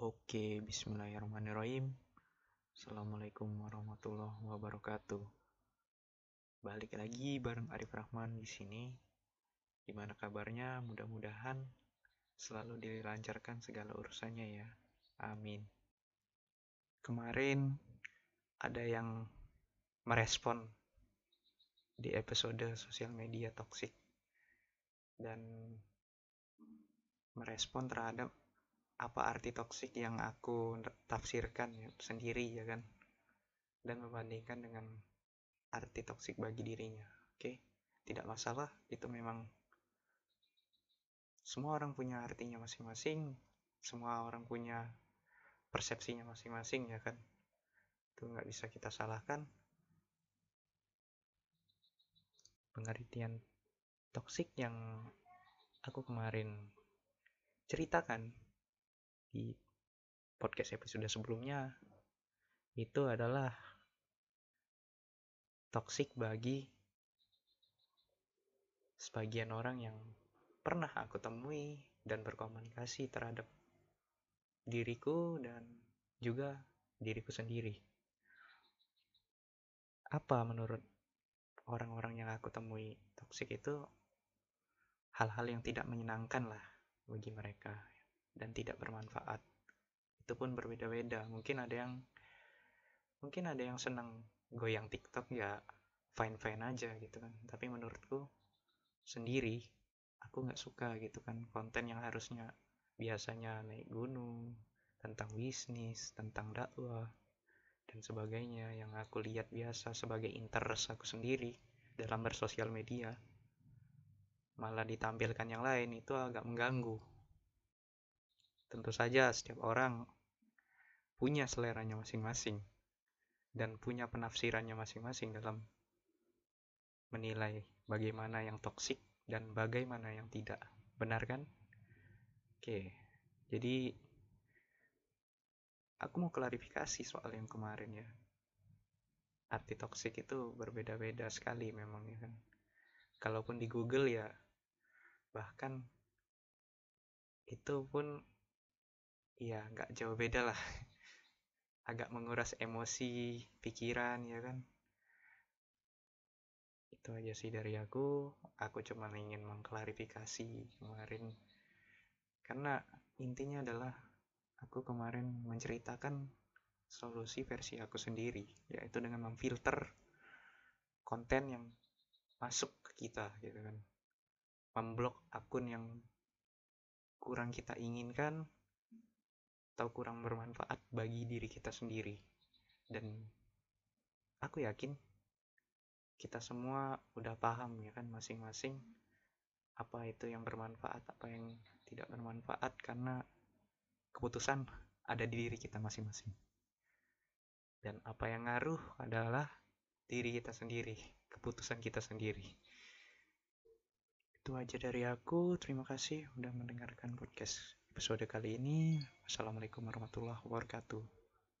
Oke, bismillahirrahmanirrahim. Assalamualaikum warahmatullahi wabarakatuh. Balik lagi bareng Arif Rahman di sini. Gimana kabarnya? Mudah-mudahan selalu dilancarkan segala urusannya ya. Amin. Kemarin ada yang merespon di episode sosial media toksik dan merespon terhadap apa arti toksik yang aku tafsirkan ya, sendiri ya kan? Dan membandingkan dengan arti toksik bagi dirinya oke? Tidak masalah itu memang semua orang punya artinya masing-masing semua orang punya persepsinya masing-masing ya kan? Itu nggak bisa kita salahkan. Pengertian toksik yang aku kemarin ceritakan di podcast episode sebelumnya itu adalah toksik bagi sebagian orang yang pernah aku temui dan berkomunikasi terhadap diriku dan juga diriku sendiri. Apa menurut orang-orang yang aku temui toksik itu hal-hal yang tidak menyenangkan lah bagi mereka dan tidak bermanfaat. Itu pun berbeda-beda. Mungkin ada yang mungkin ada yang senang goyang TikTok ya fine-fine aja gitu kan. Tapi menurutku sendiri aku nggak suka gitu kan konten yang harusnya biasanya naik gunung tentang bisnis, tentang dakwah dan sebagainya yang aku lihat biasa sebagai interest aku sendiri dalam bersosial media malah ditampilkan yang lain itu agak mengganggu Tentu saja setiap orang punya seleranya masing-masing dan punya penafsirannya masing-masing dalam menilai bagaimana yang toksik dan bagaimana yang tidak. Benar kan? Oke. Jadi aku mau klarifikasi soal yang kemarin ya. Arti toksik itu berbeda-beda sekali memang ya kan. Kalaupun di Google ya bahkan itu pun ya nggak jauh beda lah. Agak menguras emosi pikiran ya kan? Itu aja sih dari aku. Aku cuma ingin mengklarifikasi kemarin. Karena intinya adalah aku kemarin menceritakan solusi versi aku sendiri yaitu dengan memfilter konten yang masuk ke kita gitu kan. Memblok akun yang kurang kita inginkan atau kurang bermanfaat bagi diri kita sendiri. Dan aku yakin kita semua udah paham ya kan masing-masing apa itu yang bermanfaat, apa yang tidak bermanfaat karena keputusan ada di diri kita masing-masing. Dan apa yang ngaruh adalah diri kita sendiri, keputusan kita sendiri. Itu aja dari aku. Terima kasih udah mendengarkan podcast episode kali ini. Wassalamualaikum warahmatullahi wabarakatuh.